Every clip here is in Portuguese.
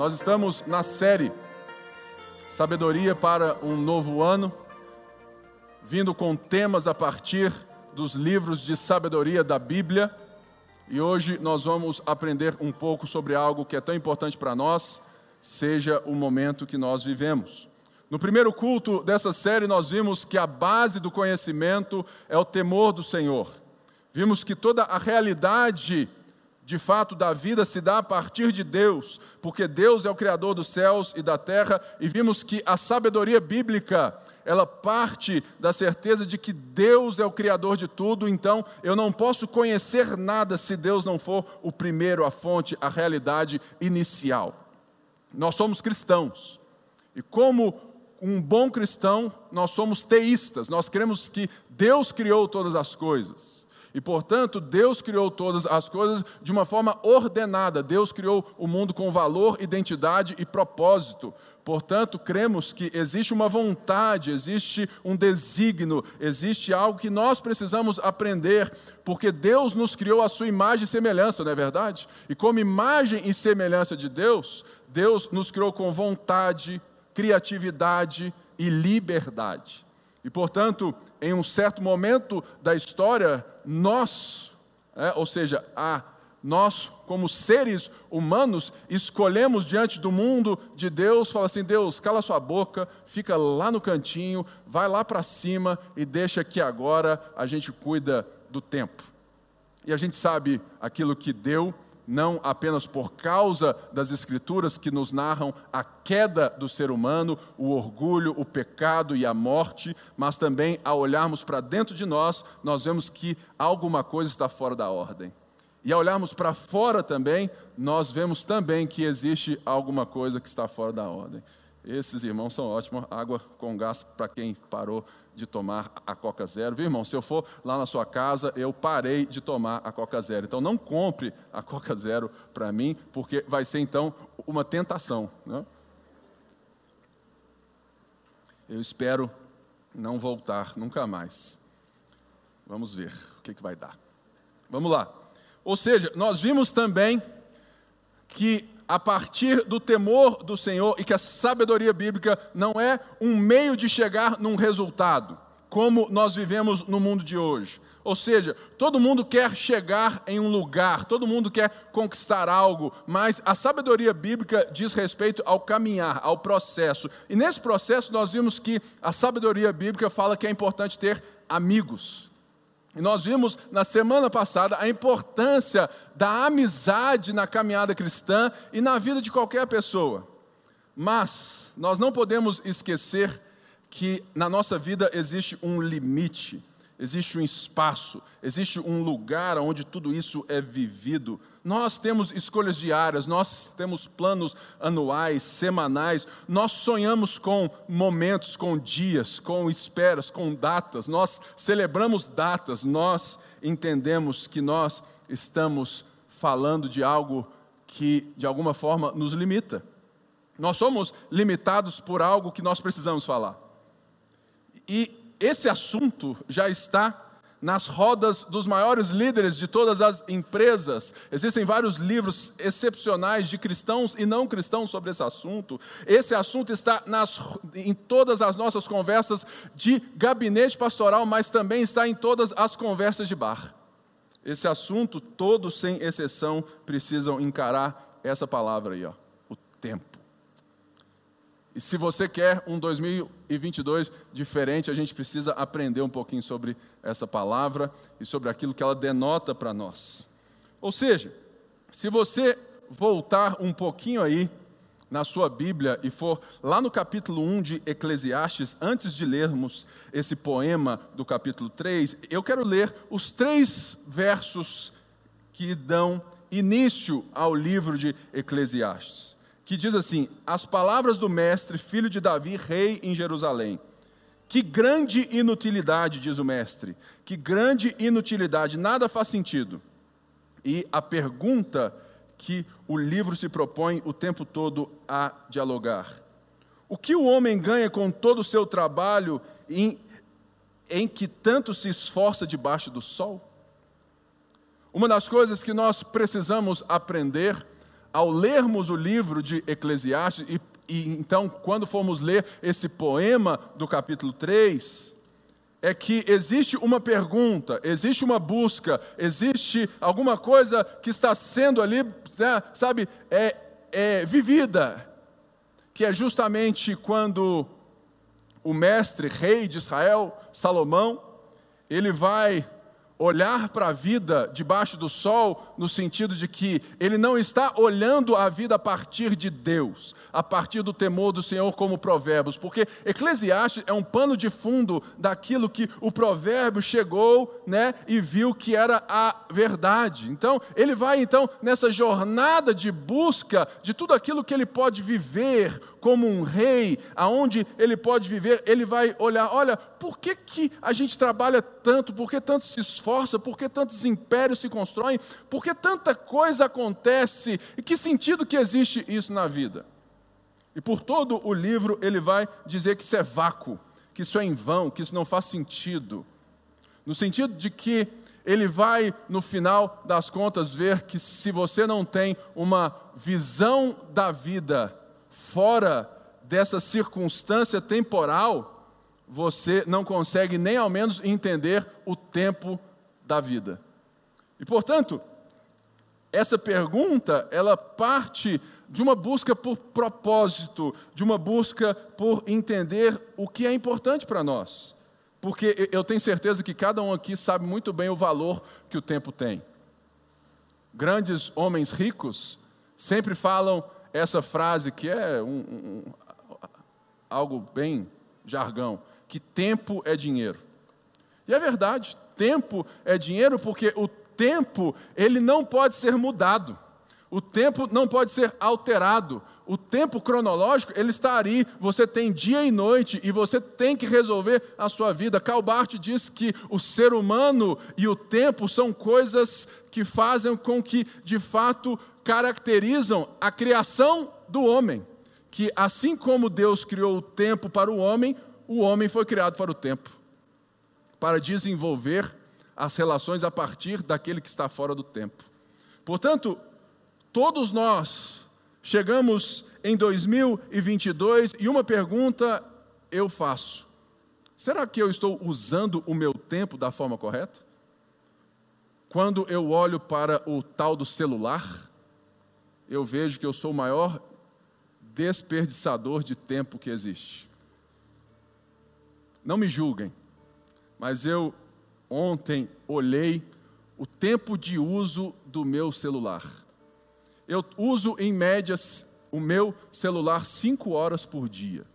Nós estamos na série Sabedoria para um Novo Ano, vindo com temas a partir dos livros de sabedoria da Bíblia. E hoje nós vamos aprender um pouco sobre algo que é tão importante para nós, seja o momento que nós vivemos. No primeiro culto dessa série, nós vimos que a base do conhecimento é o temor do Senhor. Vimos que toda a realidade de fato, da vida se dá a partir de Deus, porque Deus é o Criador dos céus e da terra, e vimos que a sabedoria bíblica, ela parte da certeza de que Deus é o Criador de tudo, então eu não posso conhecer nada se Deus não for o primeiro, a fonte, a realidade inicial. Nós somos cristãos, e como um bom cristão, nós somos teístas, nós cremos que Deus criou todas as coisas. E, portanto, Deus criou todas as coisas de uma forma ordenada. Deus criou o mundo com valor, identidade e propósito. Portanto, cremos que existe uma vontade, existe um desígnio, existe algo que nós precisamos aprender, porque Deus nos criou a sua imagem e semelhança, não é verdade? E como imagem e semelhança de Deus, Deus nos criou com vontade, criatividade e liberdade. E, portanto, em um certo momento da história, nós, é, ou seja, a, nós, como seres humanos, escolhemos diante do mundo de Deus, fala assim: Deus, cala sua boca, fica lá no cantinho, vai lá para cima e deixa que agora a gente cuida do tempo. E a gente sabe aquilo que deu não apenas por causa das Escrituras que nos narram a queda do ser humano, o orgulho, o pecado e a morte, mas também ao olharmos para dentro de nós, nós vemos que alguma coisa está fora da ordem. E ao olharmos para fora também, nós vemos também que existe alguma coisa que está fora da ordem. Esses irmãos são ótimos, água com gás para quem parou de tomar a Coca Zero. Viu, irmão? Se eu for lá na sua casa, eu parei de tomar a Coca Zero. Então não compre a Coca Zero para mim, porque vai ser então uma tentação. Né? Eu espero não voltar nunca mais. Vamos ver o que, que vai dar. Vamos lá. Ou seja, nós vimos também que a partir do temor do Senhor e que a sabedoria bíblica não é um meio de chegar num resultado, como nós vivemos no mundo de hoje. Ou seja, todo mundo quer chegar em um lugar, todo mundo quer conquistar algo, mas a sabedoria bíblica diz respeito ao caminhar, ao processo. E nesse processo nós vimos que a sabedoria bíblica fala que é importante ter amigos. E nós vimos na semana passada a importância da amizade na caminhada cristã e na vida de qualquer pessoa. Mas nós não podemos esquecer que na nossa vida existe um limite existe um espaço, existe um lugar onde tudo isso é vivido. Nós temos escolhas diárias, nós temos planos anuais, semanais, nós sonhamos com momentos, com dias, com esperas, com datas, nós celebramos datas, nós entendemos que nós estamos falando de algo que de alguma forma nos limita. Nós somos limitados por algo que nós precisamos falar. E esse assunto já está nas rodas dos maiores líderes de todas as empresas. Existem vários livros excepcionais de cristãos e não cristãos sobre esse assunto. Esse assunto está nas, em todas as nossas conversas de gabinete pastoral, mas também está em todas as conversas de bar. Esse assunto, todos sem exceção, precisam encarar essa palavra aí, ó, o tempo. E se você quer um 2022 diferente, a gente precisa aprender um pouquinho sobre essa palavra e sobre aquilo que ela denota para nós. Ou seja, se você voltar um pouquinho aí na sua Bíblia e for lá no capítulo 1 de Eclesiastes, antes de lermos esse poema do capítulo 3, eu quero ler os três versos que dão início ao livro de Eclesiastes que diz assim: As palavras do mestre, filho de Davi, rei em Jerusalém. Que grande inutilidade, diz o mestre, que grande inutilidade, nada faz sentido. E a pergunta que o livro se propõe o tempo todo a dialogar: O que o homem ganha com todo o seu trabalho em, em que tanto se esforça debaixo do sol? Uma das coisas que nós precisamos aprender ao lermos o livro de Eclesiastes, e, e então, quando formos ler esse poema do capítulo 3, é que existe uma pergunta, existe uma busca, existe alguma coisa que está sendo ali, né, sabe, é, é vivida, que é justamente quando o mestre, rei de Israel, Salomão, ele vai olhar para a vida debaixo do sol, no sentido de que ele não está olhando a vida a partir de Deus, a partir do temor do Senhor, como Provérbios, porque Eclesiastes é um pano de fundo daquilo que o provérbio chegou né, e viu que era a verdade. Então, ele vai então nessa jornada de busca de tudo aquilo que ele pode viver como um rei, aonde ele pode viver, ele vai olhar, olha, por que, que a gente trabalha tanto, por que tanto se esforça, por que tantos impérios se constroem, por que tanta coisa acontece, e que sentido que existe isso na vida? E por todo o livro ele vai dizer que isso é vácuo, que isso é em vão, que isso não faz sentido. No sentido de que ele vai, no final das contas, ver que se você não tem uma visão da vida fora dessa circunstância temporal, você não consegue nem ao menos entender o tempo da vida. E portanto, essa pergunta, ela parte de uma busca por propósito, de uma busca por entender o que é importante para nós. Porque eu tenho certeza que cada um aqui sabe muito bem o valor que o tempo tem. Grandes homens ricos sempre falam essa frase que é um, um, algo bem jargão, que tempo é dinheiro. E é verdade, tempo é dinheiro porque o tempo ele não pode ser mudado. O tempo não pode ser alterado. O tempo cronológico, ele está ali. Você tem dia e noite e você tem que resolver a sua vida. Calbart diz que o ser humano e o tempo são coisas que fazem com que, de fato, caracterizam a criação do homem. Que assim como Deus criou o tempo para o homem, o homem foi criado para o tempo para desenvolver as relações a partir daquele que está fora do tempo. Portanto, todos nós chegamos em 2022 e uma pergunta eu faço: será que eu estou usando o meu tempo da forma correta? Quando eu olho para o tal do celular, eu vejo que eu sou o maior desperdiçador de tempo que existe. Não me julguem, mas eu ontem olhei o tempo de uso do meu celular. Eu uso em média o meu celular 5 horas por dia.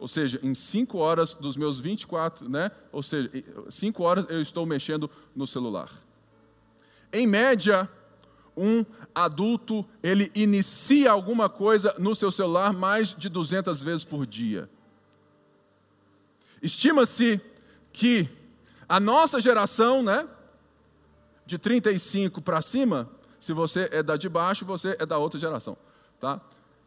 Ou seja, em 5 horas dos meus 24, né? Ou seja, 5 horas eu estou mexendo no celular. Em média, um adulto, ele inicia alguma coisa no seu celular mais de 200 vezes por dia. Estima-se que a nossa geração, né, de 35 para cima, se você é da de baixo, você é da outra geração, tá?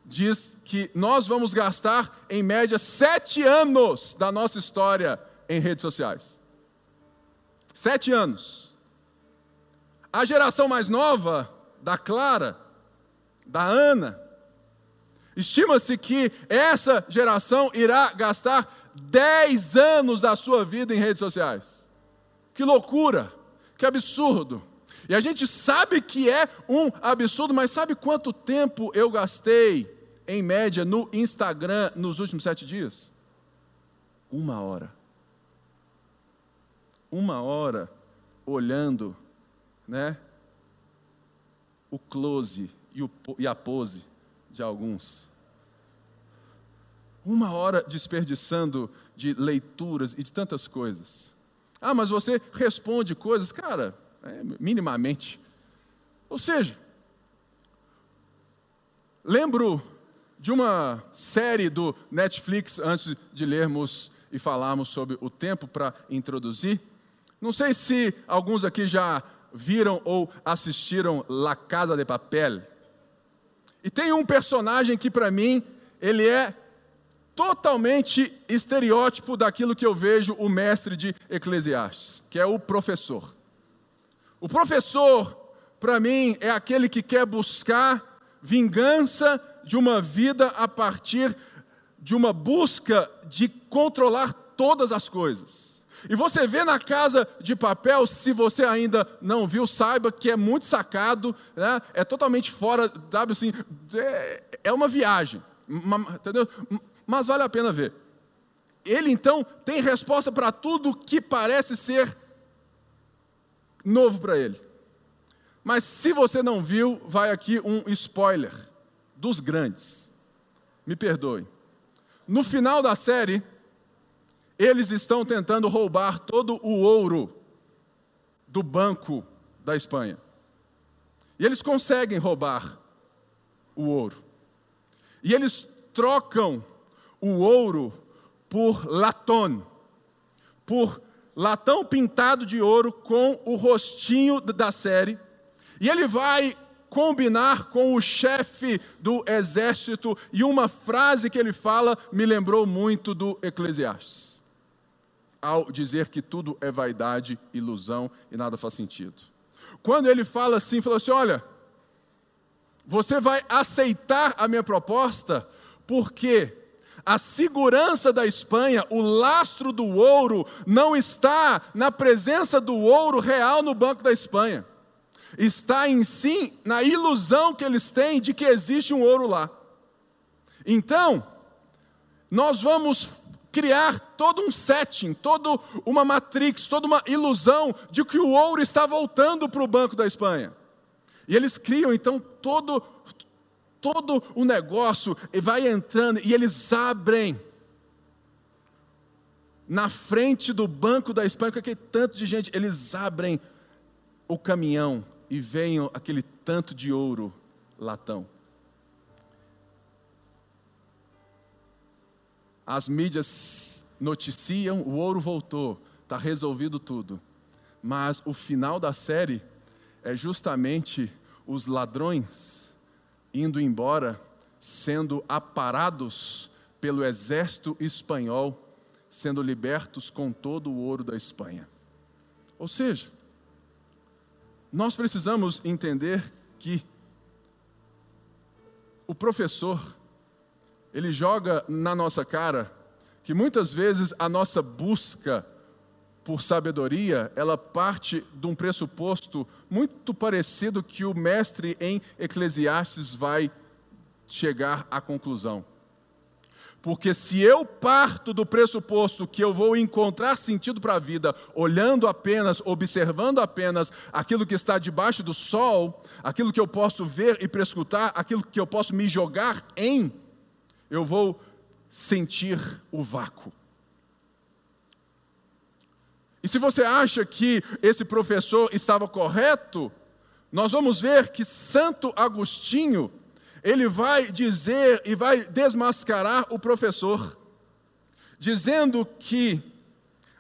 Diz que nós vamos gastar em média sete anos da nossa história em redes sociais. Sete anos. A geração mais nova da Clara, da Ana. Estima-se que essa geração irá gastar 10 anos da sua vida em redes sociais. Que loucura, que absurdo. E a gente sabe que é um absurdo, mas sabe quanto tempo eu gastei, em média, no Instagram nos últimos sete dias? Uma hora. Uma hora olhando, né? o close e, o, e a pose de alguns. Uma hora desperdiçando de leituras e de tantas coisas. Ah, mas você responde coisas, cara, é, minimamente. Ou seja, lembro de uma série do Netflix, antes de lermos e falarmos sobre o tempo para introduzir. Não sei se alguns aqui já viram ou assistiram La Casa de Papel. E tem um personagem que para mim ele é totalmente estereótipo daquilo que eu vejo o mestre de Eclesiastes, que é o professor. O professor, para mim, é aquele que quer buscar vingança de uma vida a partir de uma busca de controlar todas as coisas. E você vê na casa de papel, se você ainda não viu, saiba que é muito sacado, né? é totalmente fora, sabe assim, é, é uma viagem, entendeu? Mas vale a pena ver. Ele então tem resposta para tudo que parece ser novo para ele. Mas se você não viu, vai aqui um spoiler dos grandes. Me perdoe. No final da série, eles estão tentando roubar todo o ouro do Banco da Espanha. E eles conseguem roubar o ouro. E eles trocam o ouro por latão, por latão pintado de ouro com o rostinho da série. E ele vai combinar com o chefe do exército, e uma frase que ele fala me lembrou muito do Eclesiastes, ao dizer que tudo é vaidade, ilusão e nada faz sentido. Quando ele fala assim, falou assim: olha, você vai aceitar a minha proposta, porque a segurança da Espanha, o lastro do ouro, não está na presença do ouro real no Banco da Espanha. Está em si na ilusão que eles têm de que existe um ouro lá. Então, nós vamos criar todo um setting, toda uma matrix, toda uma ilusão de que o ouro está voltando para o Banco da Espanha. E eles criam então todo todo o negócio vai entrando e eles abrem na frente do banco da Espanha, com aquele tanto de gente, eles abrem o caminhão e vem aquele tanto de ouro latão. As mídias noticiam, o ouro voltou, está resolvido tudo. Mas o final da série é justamente os ladrões indo embora, sendo aparados pelo exército espanhol, sendo libertos com todo o ouro da Espanha. Ou seja, nós precisamos entender que o professor, ele joga na nossa cara que muitas vezes a nossa busca por sabedoria, ela parte de um pressuposto muito parecido que o mestre em Eclesiastes vai chegar à conclusão. Porque se eu parto do pressuposto que eu vou encontrar sentido para a vida olhando apenas, observando apenas aquilo que está debaixo do sol, aquilo que eu posso ver e prescrutar, aquilo que eu posso me jogar em, eu vou sentir o vácuo. E se você acha que esse professor estava correto, nós vamos ver que Santo Agostinho, ele vai dizer e vai desmascarar o professor, dizendo que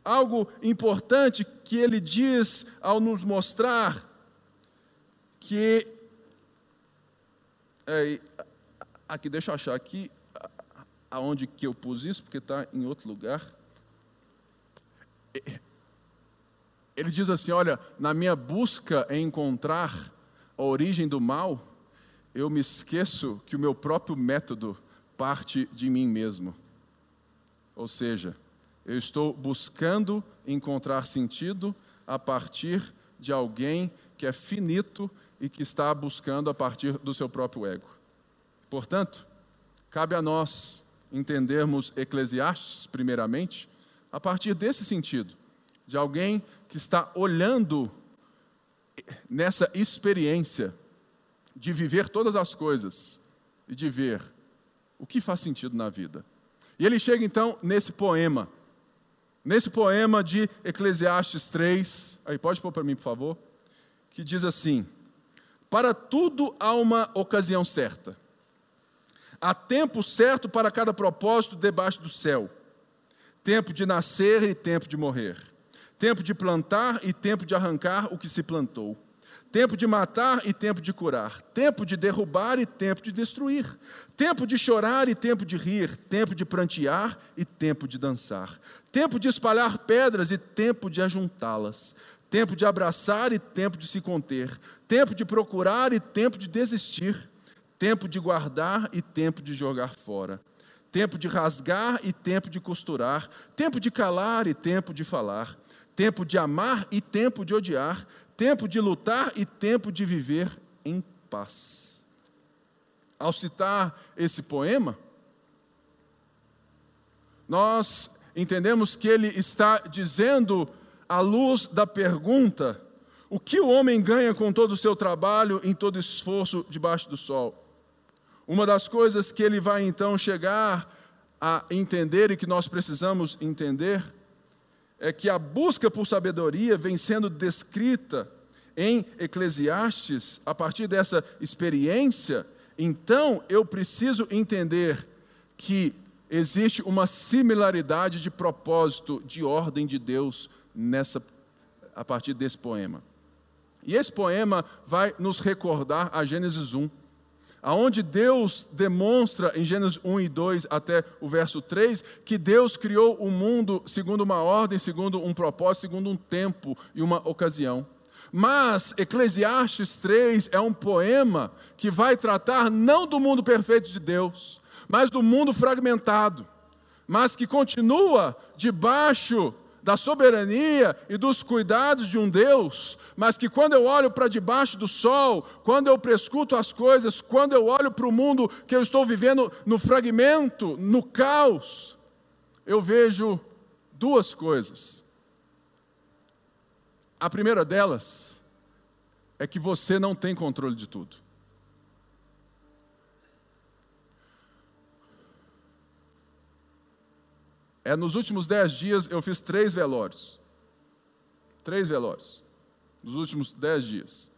algo importante que ele diz ao nos mostrar que é, aqui deixa eu achar aqui aonde que eu pus isso porque está em outro lugar ele diz assim: Olha, na minha busca em encontrar a origem do mal, eu me esqueço que o meu próprio método parte de mim mesmo. Ou seja, eu estou buscando encontrar sentido a partir de alguém que é finito e que está buscando a partir do seu próprio ego. Portanto, cabe a nós entendermos Eclesiastes, primeiramente, a partir desse sentido de alguém que está olhando nessa experiência de viver todas as coisas e de ver o que faz sentido na vida. E ele chega então nesse poema, nesse poema de Eclesiastes 3, aí pode pôr para mim, por favor, que diz assim: Para tudo há uma ocasião certa, há tempo certo para cada propósito debaixo do céu, tempo de nascer e tempo de morrer tempo de plantar e tempo de arrancar o que se plantou, tempo de matar e tempo de curar, tempo de derrubar e tempo de destruir, tempo de chorar e tempo de rir, tempo de prantear e tempo de dançar, tempo de espalhar pedras e tempo de ajuntá-las, tempo de abraçar e tempo de se conter, tempo de procurar e tempo de desistir, tempo de guardar e tempo de jogar fora, tempo de rasgar e tempo de costurar, tempo de calar e tempo de falar, tempo de amar e tempo de odiar, tempo de lutar e tempo de viver em paz. Ao citar esse poema, nós entendemos que ele está dizendo, à luz da pergunta, o que o homem ganha com todo o seu trabalho, em todo esforço debaixo do sol? Uma das coisas que ele vai então chegar a entender e que nós precisamos entender é que a busca por sabedoria vem sendo descrita em Eclesiastes a partir dessa experiência. Então eu preciso entender que existe uma similaridade de propósito, de ordem de Deus nessa a partir desse poema. E esse poema vai nos recordar a Gênesis 1, aonde Deus demonstra em Gênesis 1 e 2 até o verso 3 que Deus criou o mundo segundo uma ordem, segundo um propósito, segundo um tempo e uma ocasião. Mas Eclesiastes 3 é um poema que vai tratar não do mundo perfeito de Deus, mas do mundo fragmentado, mas que continua debaixo da soberania e dos cuidados de um Deus, mas que quando eu olho para debaixo do sol, quando eu prescuto as coisas, quando eu olho para o mundo que eu estou vivendo no fragmento, no caos, eu vejo duas coisas. A primeira delas é que você não tem controle de tudo. É, nos últimos dez dias eu fiz três velórios. Três velórios. Nos últimos dez dias.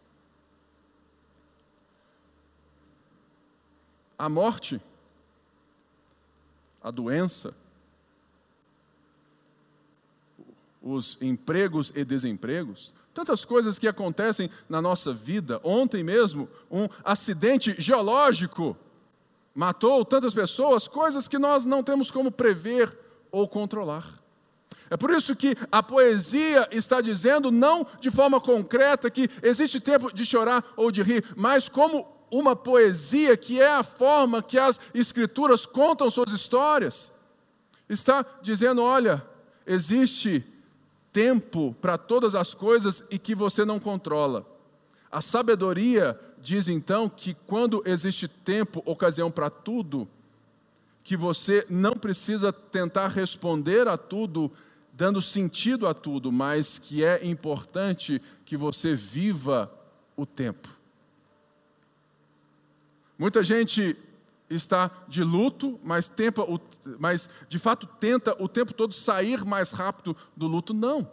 A morte, a doença, os empregos e desempregos, tantas coisas que acontecem na nossa vida. Ontem mesmo, um acidente geológico matou tantas pessoas, coisas que nós não temos como prever ou controlar. É por isso que a poesia está dizendo, não de forma concreta, que existe tempo de chorar ou de rir, mas como uma poesia que é a forma que as escrituras contam suas histórias. Está dizendo: olha, existe tempo para todas as coisas e que você não controla. A sabedoria diz então que quando existe tempo, ocasião para tudo, que você não precisa tentar responder a tudo, dando sentido a tudo, mas que é importante que você viva o tempo. Muita gente está de luto, mas, tempa, mas de fato tenta o tempo todo sair mais rápido do luto. Não.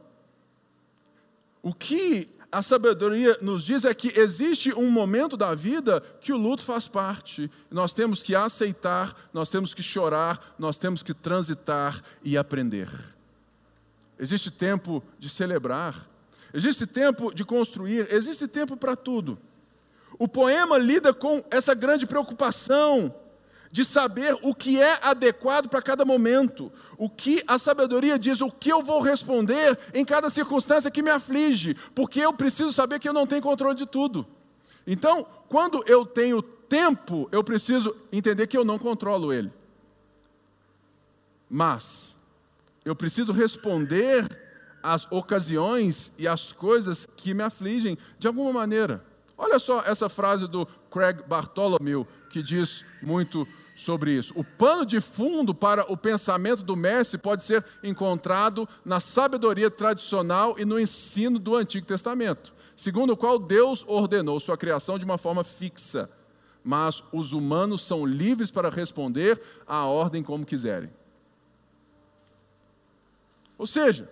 O que a sabedoria nos diz é que existe um momento da vida que o luto faz parte. Nós temos que aceitar, nós temos que chorar, nós temos que transitar e aprender. Existe tempo de celebrar, existe tempo de construir, existe tempo para tudo. O poema lida com essa grande preocupação de saber o que é adequado para cada momento, o que a sabedoria diz, o que eu vou responder em cada circunstância que me aflige, porque eu preciso saber que eu não tenho controle de tudo. Então, quando eu tenho tempo, eu preciso entender que eu não controlo ele. Mas eu preciso responder às ocasiões e às coisas que me afligem de alguma maneira. Olha só essa frase do Craig Bartholomew, que diz muito sobre isso. O pano de fundo para o pensamento do mestre pode ser encontrado na sabedoria tradicional e no ensino do Antigo Testamento, segundo o qual Deus ordenou sua criação de uma forma fixa, mas os humanos são livres para responder à ordem como quiserem. Ou seja,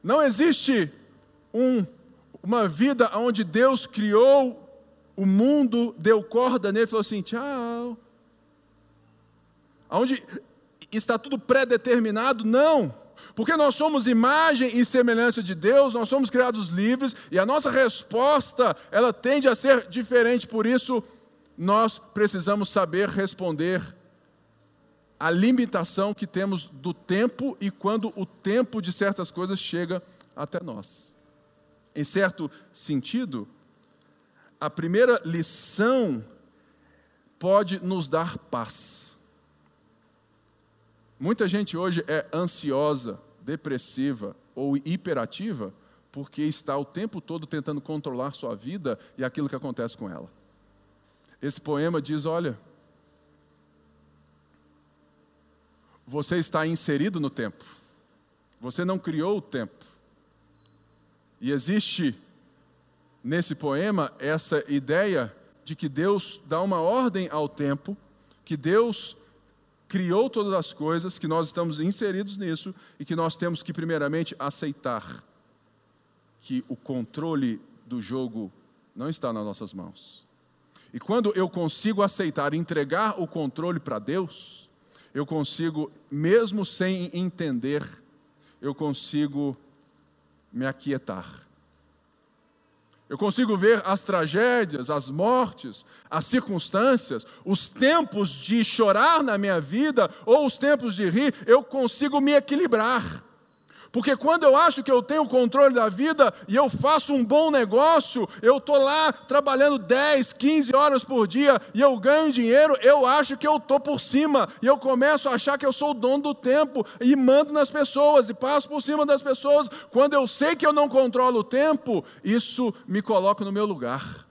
não existe um, uma vida onde Deus criou o mundo, deu corda nele e falou assim: tchau onde está tudo pré-determinado? Não. Porque nós somos imagem e semelhança de Deus, nós somos criados livres e a nossa resposta, ela tende a ser diferente, por isso nós precisamos saber responder à limitação que temos do tempo e quando o tempo de certas coisas chega até nós. Em certo sentido, a primeira lição pode nos dar paz. Muita gente hoje é ansiosa, depressiva ou hiperativa porque está o tempo todo tentando controlar sua vida e aquilo que acontece com ela. Esse poema diz: olha, você está inserido no tempo, você não criou o tempo. E existe nesse poema essa ideia de que Deus dá uma ordem ao tempo, que Deus criou todas as coisas, que nós estamos inseridos nisso e que nós temos que, primeiramente, aceitar que o controle do jogo não está nas nossas mãos. E quando eu consigo aceitar, entregar o controle para Deus, eu consigo, mesmo sem entender, eu consigo me aquietar. Eu consigo ver as tragédias, as mortes, as circunstâncias, os tempos de chorar na minha vida ou os tempos de rir, eu consigo me equilibrar. Porque quando eu acho que eu tenho o controle da vida e eu faço um bom negócio, eu estou lá trabalhando 10, 15 horas por dia e eu ganho dinheiro, eu acho que eu estou por cima. E eu começo a achar que eu sou o dono do tempo e mando nas pessoas e passo por cima das pessoas. Quando eu sei que eu não controlo o tempo, isso me coloca no meu lugar.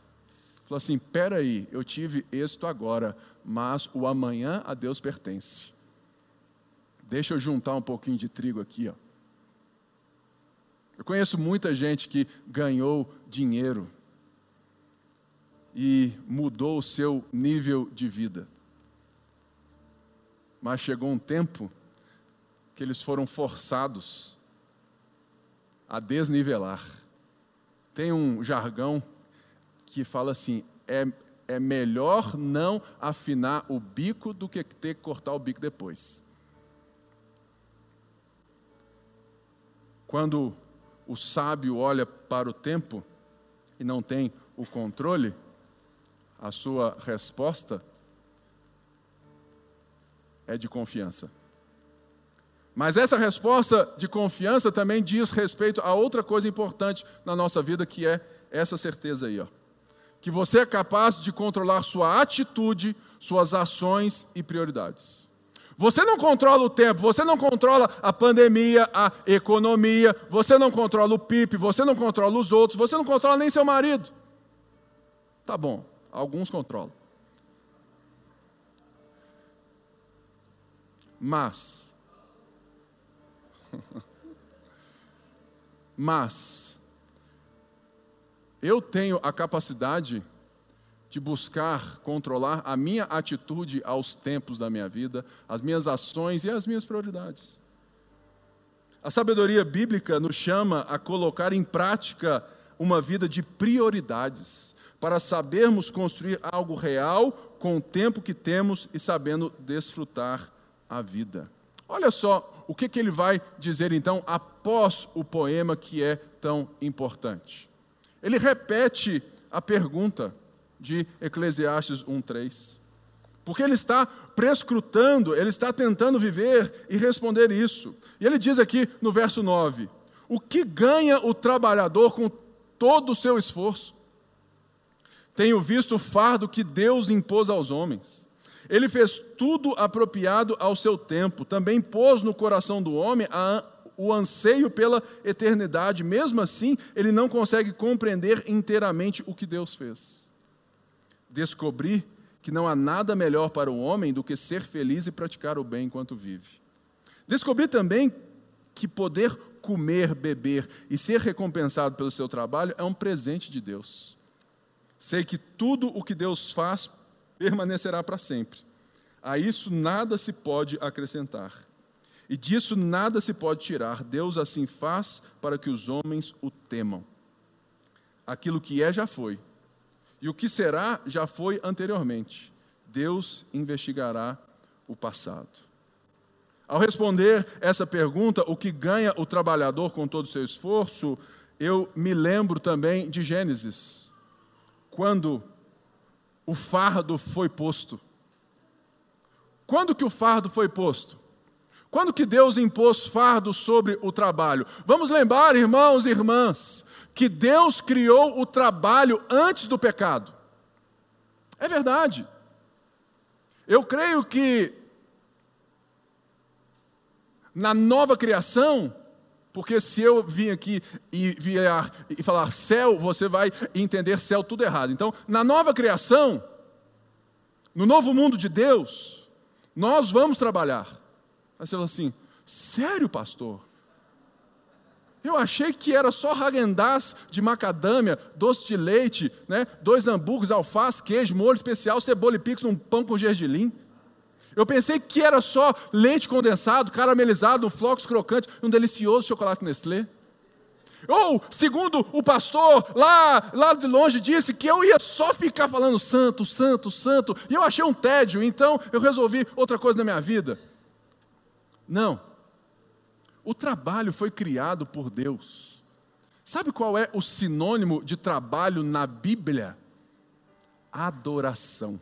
Falo assim: peraí, eu tive êxito agora, mas o amanhã a Deus pertence. Deixa eu juntar um pouquinho de trigo aqui, ó. Eu conheço muita gente que ganhou dinheiro e mudou o seu nível de vida. Mas chegou um tempo que eles foram forçados a desnivelar. Tem um jargão que fala assim: é, é melhor não afinar o bico do que ter que cortar o bico depois. Quando o sábio olha para o tempo e não tem o controle, a sua resposta é de confiança. Mas essa resposta de confiança também diz respeito a outra coisa importante na nossa vida, que é essa certeza aí, ó. Que você é capaz de controlar sua atitude, suas ações e prioridades. Você não controla o tempo, você não controla a pandemia, a economia, você não controla o PIB, você não controla os outros, você não controla nem seu marido. Tá bom, alguns controlam. Mas, mas, eu tenho a capacidade de buscar controlar a minha atitude aos tempos da minha vida, as minhas ações e as minhas prioridades. A sabedoria bíblica nos chama a colocar em prática uma vida de prioridades, para sabermos construir algo real com o tempo que temos e sabendo desfrutar a vida. Olha só o que, que ele vai dizer então após o poema que é tão importante. Ele repete a pergunta: de Eclesiastes 1:3. Porque ele está prescrutando, ele está tentando viver e responder isso. E ele diz aqui no verso 9: O que ganha o trabalhador com todo o seu esforço? Tenho visto o fardo que Deus impôs aos homens. Ele fez tudo apropriado ao seu tempo, também pôs no coração do homem a, o anseio pela eternidade. Mesmo assim, ele não consegue compreender inteiramente o que Deus fez descobri que não há nada melhor para o homem do que ser feliz e praticar o bem enquanto vive. Descobri também que poder comer, beber e ser recompensado pelo seu trabalho é um presente de Deus. Sei que tudo o que Deus faz permanecerá para sempre. A isso nada se pode acrescentar. E disso nada se pode tirar. Deus assim faz para que os homens o temam. Aquilo que é já foi, e o que será já foi anteriormente. Deus investigará o passado. Ao responder essa pergunta, o que ganha o trabalhador com todo o seu esforço, eu me lembro também de Gênesis, quando o fardo foi posto. Quando que o fardo foi posto? Quando que Deus impôs fardo sobre o trabalho? Vamos lembrar, irmãos e irmãs, que Deus criou o trabalho antes do pecado. É verdade. Eu creio que na nova criação, porque se eu vim aqui e vier e falar céu, você vai entender céu tudo errado. Então, na nova criação, no novo mundo de Deus, nós vamos trabalhar. Aí você fala assim: sério, pastor? Eu achei que era só ragendaz de macadâmia, doce de leite, né? dois hambúrgueres, alface, queijo, molho especial, cebola e picos, um pão com gergelim. Eu pensei que era só leite condensado, caramelizado, um flocos crocante, um delicioso chocolate Nestlé. Ou, segundo o pastor lá, lá de longe disse que eu ia só ficar falando santo, santo, santo, e eu achei um tédio, então eu resolvi outra coisa na minha vida. Não. O trabalho foi criado por Deus. Sabe qual é o sinônimo de trabalho na Bíblia? Adoração.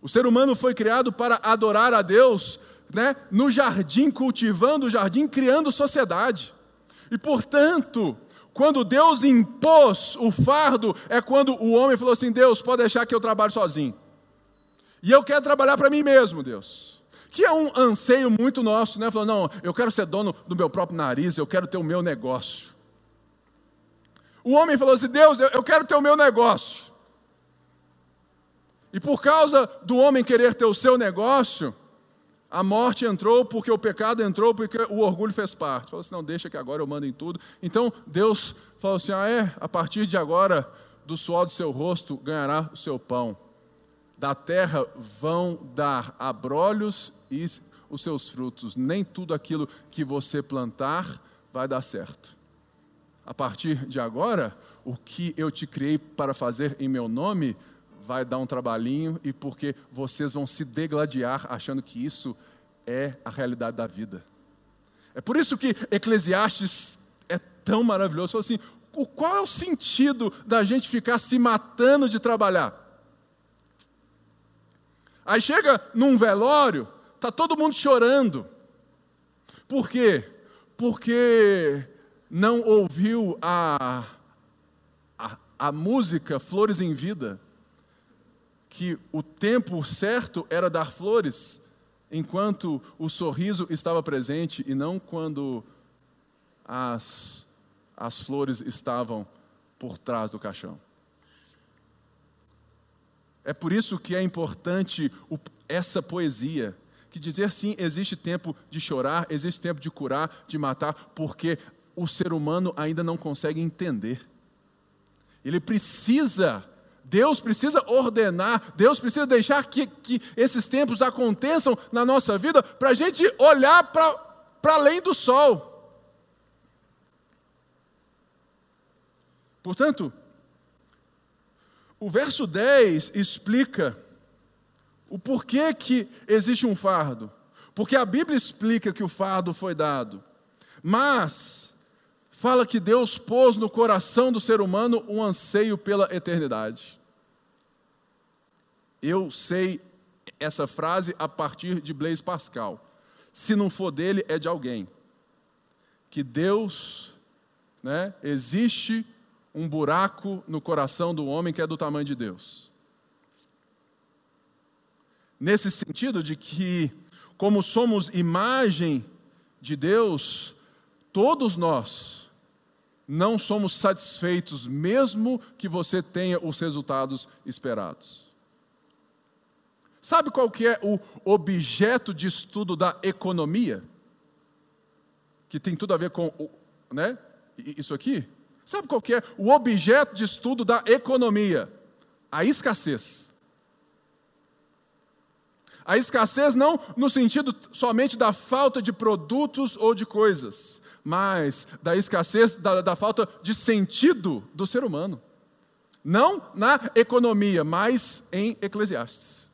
O ser humano foi criado para adorar a Deus, né, no jardim, cultivando o jardim, criando sociedade. E portanto, quando Deus impôs o fardo, é quando o homem falou assim: Deus, pode deixar que eu trabalhe sozinho. E eu quero trabalhar para mim mesmo, Deus. Que é um anseio muito nosso, né? Falou, não, eu quero ser dono do meu próprio nariz, eu quero ter o meu negócio. O homem falou assim: Deus, eu quero ter o meu negócio. E por causa do homem querer ter o seu negócio, a morte entrou porque o pecado entrou, porque o orgulho fez parte. Falou assim: não, deixa que agora eu mando em tudo. Então Deus falou assim: ah, é, a partir de agora, do suor do seu rosto ganhará o seu pão. Da terra vão dar abrolhos e os seus frutos. Nem tudo aquilo que você plantar vai dar certo. A partir de agora, o que eu te criei para fazer em meu nome vai dar um trabalhinho e porque vocês vão se degladiar achando que isso é a realidade da vida. É por isso que Eclesiastes é tão maravilhoso. Assim, o qual é o sentido da gente ficar se matando de trabalhar? Aí chega num velório, tá todo mundo chorando. Por quê? Porque não ouviu a, a, a música Flores em Vida que o tempo certo era dar flores, enquanto o sorriso estava presente e não quando as, as flores estavam por trás do caixão. É por isso que é importante essa poesia, que dizer sim, existe tempo de chorar, existe tempo de curar, de matar, porque o ser humano ainda não consegue entender. Ele precisa Deus precisa ordenar, Deus precisa deixar que, que esses tempos aconteçam na nossa vida para a gente olhar para além do sol. Portanto, o verso 10 explica o porquê que existe um fardo. Porque a Bíblia explica que o fardo foi dado. Mas fala que Deus pôs no coração do ser humano um anseio pela eternidade. Eu sei essa frase a partir de Blaise Pascal. Se não for dele, é de alguém. Que Deus, né, existe um buraco no coração do homem que é do tamanho de Deus. Nesse sentido de que, como somos imagem de Deus, todos nós não somos satisfeitos, mesmo que você tenha os resultados esperados. Sabe qual que é o objeto de estudo da economia? Que tem tudo a ver com né, isso aqui? Sabe qual que é o objeto de estudo da economia? A escassez. A escassez não no sentido somente da falta de produtos ou de coisas, mas da escassez, da, da falta de sentido do ser humano. Não na economia, mas em Eclesiastes.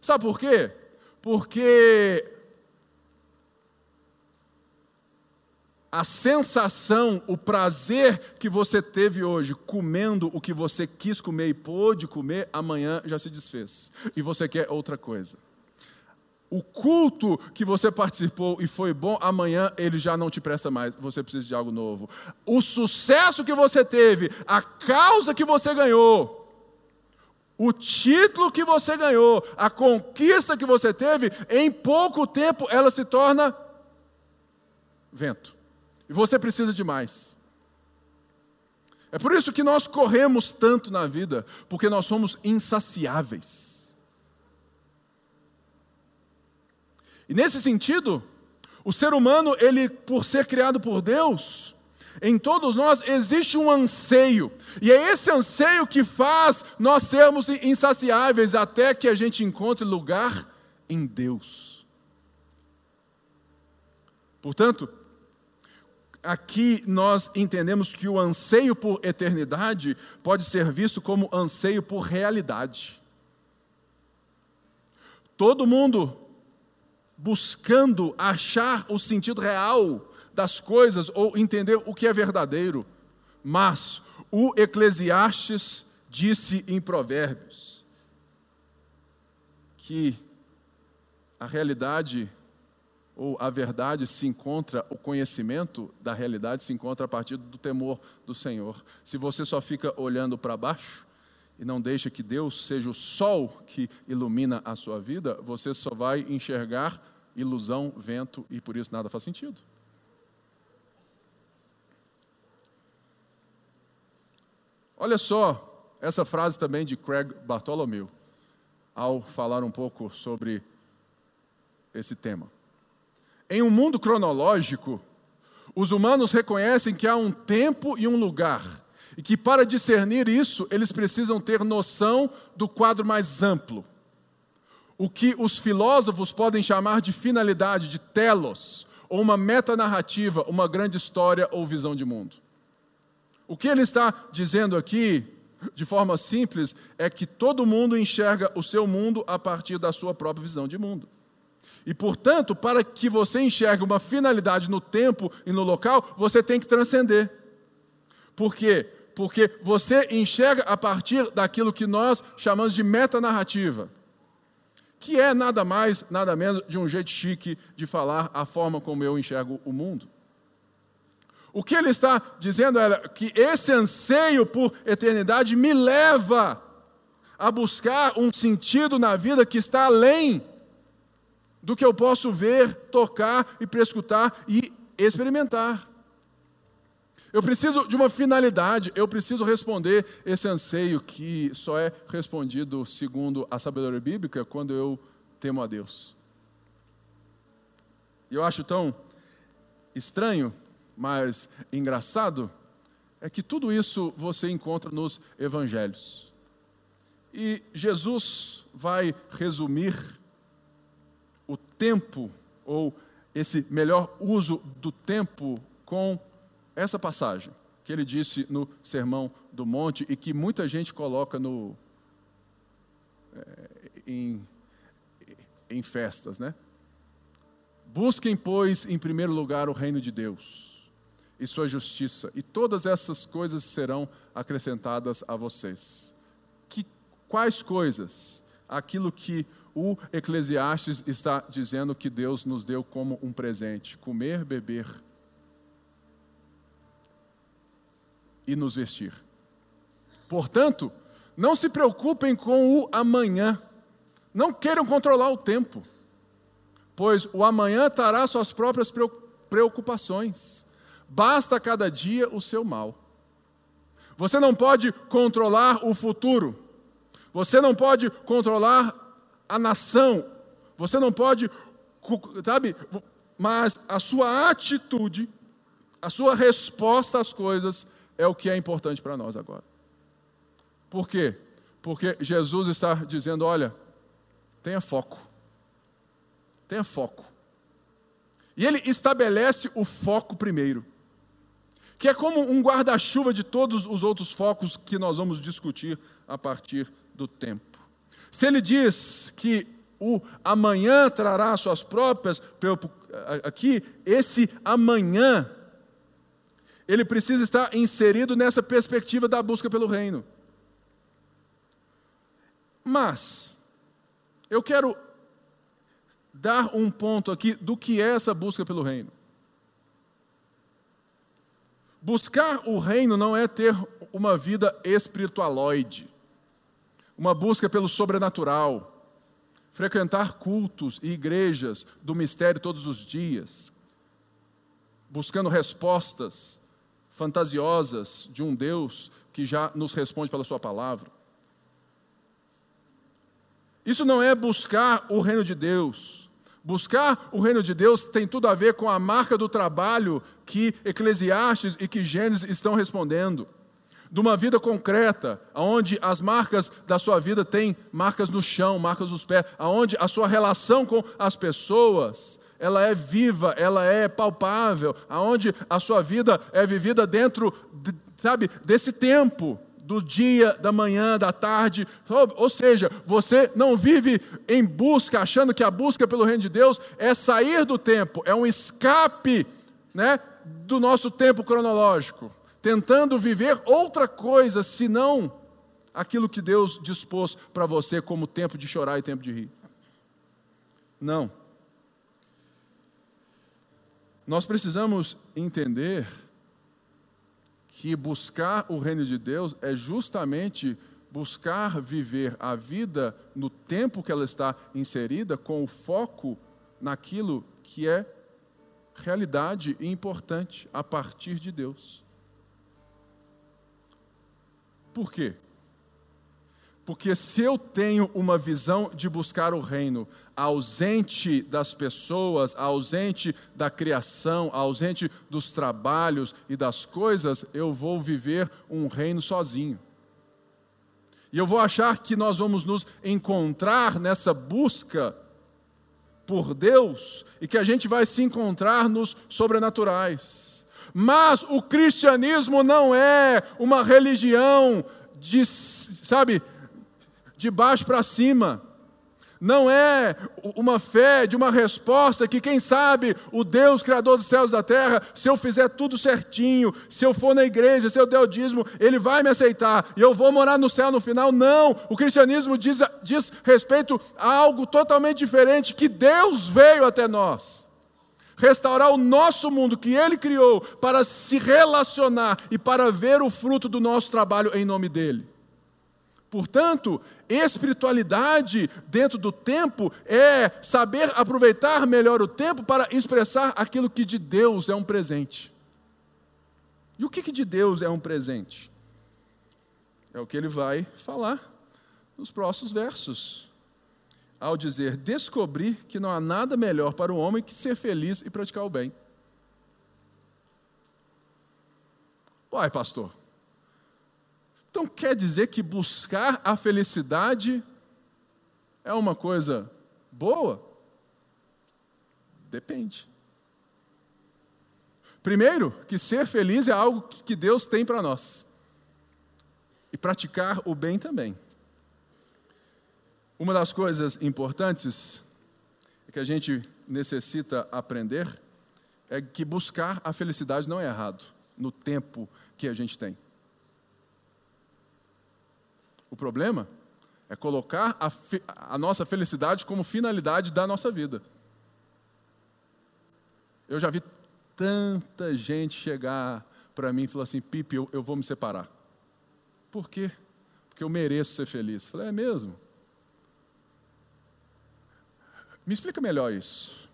Sabe por quê? Porque a sensação, o prazer que você teve hoje comendo o que você quis comer e pôde comer, amanhã já se desfez. E você quer outra coisa. O culto que você participou e foi bom, amanhã ele já não te presta mais. Você precisa de algo novo. O sucesso que você teve, a causa que você ganhou, o título que você ganhou, a conquista que você teve, em pouco tempo ela se torna vento. E você precisa de mais. É por isso que nós corremos tanto na vida, porque nós somos insaciáveis. E nesse sentido, o ser humano, ele por ser criado por Deus, em todos nós existe um anseio, e é esse anseio que faz nós sermos insaciáveis até que a gente encontre lugar em Deus. Portanto, aqui nós entendemos que o anseio por eternidade pode ser visto como anseio por realidade. Todo mundo buscando achar o sentido real das coisas ou entender o que é verdadeiro, mas o Eclesiastes disse em Provérbios que a realidade ou a verdade se encontra, o conhecimento da realidade se encontra a partir do temor do Senhor. Se você só fica olhando para baixo e não deixa que Deus seja o sol que ilumina a sua vida, você só vai enxergar ilusão, vento e por isso nada faz sentido. Olha só essa frase também de Craig Bartholomew, ao falar um pouco sobre esse tema. Em um mundo cronológico, os humanos reconhecem que há um tempo e um lugar, e que para discernir isso, eles precisam ter noção do quadro mais amplo. O que os filósofos podem chamar de finalidade, de telos, ou uma metanarrativa, uma grande história ou visão de mundo. O que ele está dizendo aqui, de forma simples, é que todo mundo enxerga o seu mundo a partir da sua própria visão de mundo. E, portanto, para que você enxergue uma finalidade no tempo e no local, você tem que transcender. Por quê? Porque você enxerga a partir daquilo que nós chamamos de metanarrativa, que é nada mais, nada menos de um jeito chique de falar a forma como eu enxergo o mundo. O que ele está dizendo é que esse anseio por eternidade me leva a buscar um sentido na vida que está além do que eu posso ver, tocar e prescutar e experimentar. Eu preciso de uma finalidade, eu preciso responder esse anseio que só é respondido segundo a sabedoria bíblica quando eu temo a Deus. E eu acho tão estranho, mas engraçado, é que tudo isso você encontra nos evangelhos. E Jesus vai resumir tempo, ou esse melhor uso do tempo, com essa passagem que ele disse no Sermão do Monte e que muita gente coloca no, é, em, em festas, né? Busquem, pois, em primeiro lugar o reino de Deus e sua justiça, e todas essas coisas serão acrescentadas a vocês. Que, quais coisas? Aquilo que o Eclesiastes está dizendo que Deus nos deu como um presente: comer, beber e nos vestir. Portanto, não se preocupem com o amanhã. Não queiram controlar o tempo, pois o amanhã trará suas próprias preocupações. Basta cada dia o seu mal. Você não pode controlar o futuro. Você não pode controlar a nação. Você não pode, sabe? Mas a sua atitude, a sua resposta às coisas é o que é importante para nós agora. Por quê? Porque Jesus está dizendo: olha, tenha foco. Tenha foco. E ele estabelece o foco primeiro, que é como um guarda-chuva de todos os outros focos que nós vamos discutir a partir do tempo. Se ele diz que o amanhã trará suas próprias aqui, esse amanhã ele precisa estar inserido nessa perspectiva da busca pelo reino. Mas eu quero dar um ponto aqui do que é essa busca pelo reino. Buscar o reino não é ter uma vida espiritualoide. Uma busca pelo sobrenatural, frequentar cultos e igrejas do mistério todos os dias, buscando respostas fantasiosas de um Deus que já nos responde pela Sua palavra. Isso não é buscar o reino de Deus. Buscar o reino de Deus tem tudo a ver com a marca do trabalho que Eclesiastes e que Gênesis estão respondendo. De uma vida concreta, onde as marcas da sua vida têm marcas no chão, marcas nos pés, onde a sua relação com as pessoas ela é viva, ela é palpável, aonde a sua vida é vivida dentro, de, sabe, desse tempo do dia, da manhã, da tarde. Ou seja, você não vive em busca, achando que a busca pelo reino de Deus é sair do tempo, é um escape, né, do nosso tempo cronológico, tentando viver outra coisa senão aquilo que Deus dispôs para você como tempo de chorar e tempo de rir. Não. Nós precisamos entender que buscar o reino de Deus é justamente buscar viver a vida no tempo que ela está inserida com o foco naquilo que é realidade e importante a partir de Deus. Por quê? Porque se eu tenho uma visão de buscar o reino ausente das pessoas, ausente da criação, ausente dos trabalhos e das coisas, eu vou viver um reino sozinho. E eu vou achar que nós vamos nos encontrar nessa busca por Deus e que a gente vai se encontrar nos sobrenaturais. Mas o cristianismo não é uma religião de, sabe, de baixo para cima. Não é uma fé de uma resposta que, quem sabe, o Deus Criador dos céus e da terra, se eu fizer tudo certinho, se eu for na igreja, se eu der o dízimo, Ele vai me aceitar e eu vou morar no céu no final. Não! O cristianismo diz, diz respeito a algo totalmente diferente: que Deus veio até nós restaurar o nosso mundo que Ele criou para se relacionar e para ver o fruto do nosso trabalho em nome dEle. Portanto, espiritualidade dentro do tempo é saber aproveitar melhor o tempo para expressar aquilo que de Deus é um presente. E o que, que de Deus é um presente? É o que ele vai falar nos próximos versos. Ao dizer: Descobri que não há nada melhor para o homem que ser feliz e praticar o bem. Uai, pastor, então quer dizer que buscar a felicidade é uma coisa boa? Depende. Primeiro, que ser feliz é algo que Deus tem para nós. E praticar o bem também. Uma das coisas importantes que a gente necessita aprender é que buscar a felicidade não é errado no tempo que a gente tem. O problema é colocar a, a nossa felicidade como finalidade da nossa vida. Eu já vi tanta gente chegar para mim e falar assim: Pipe, eu, eu vou me separar. Por quê? Porque eu mereço ser feliz. Eu falei: é mesmo? Me explica melhor isso.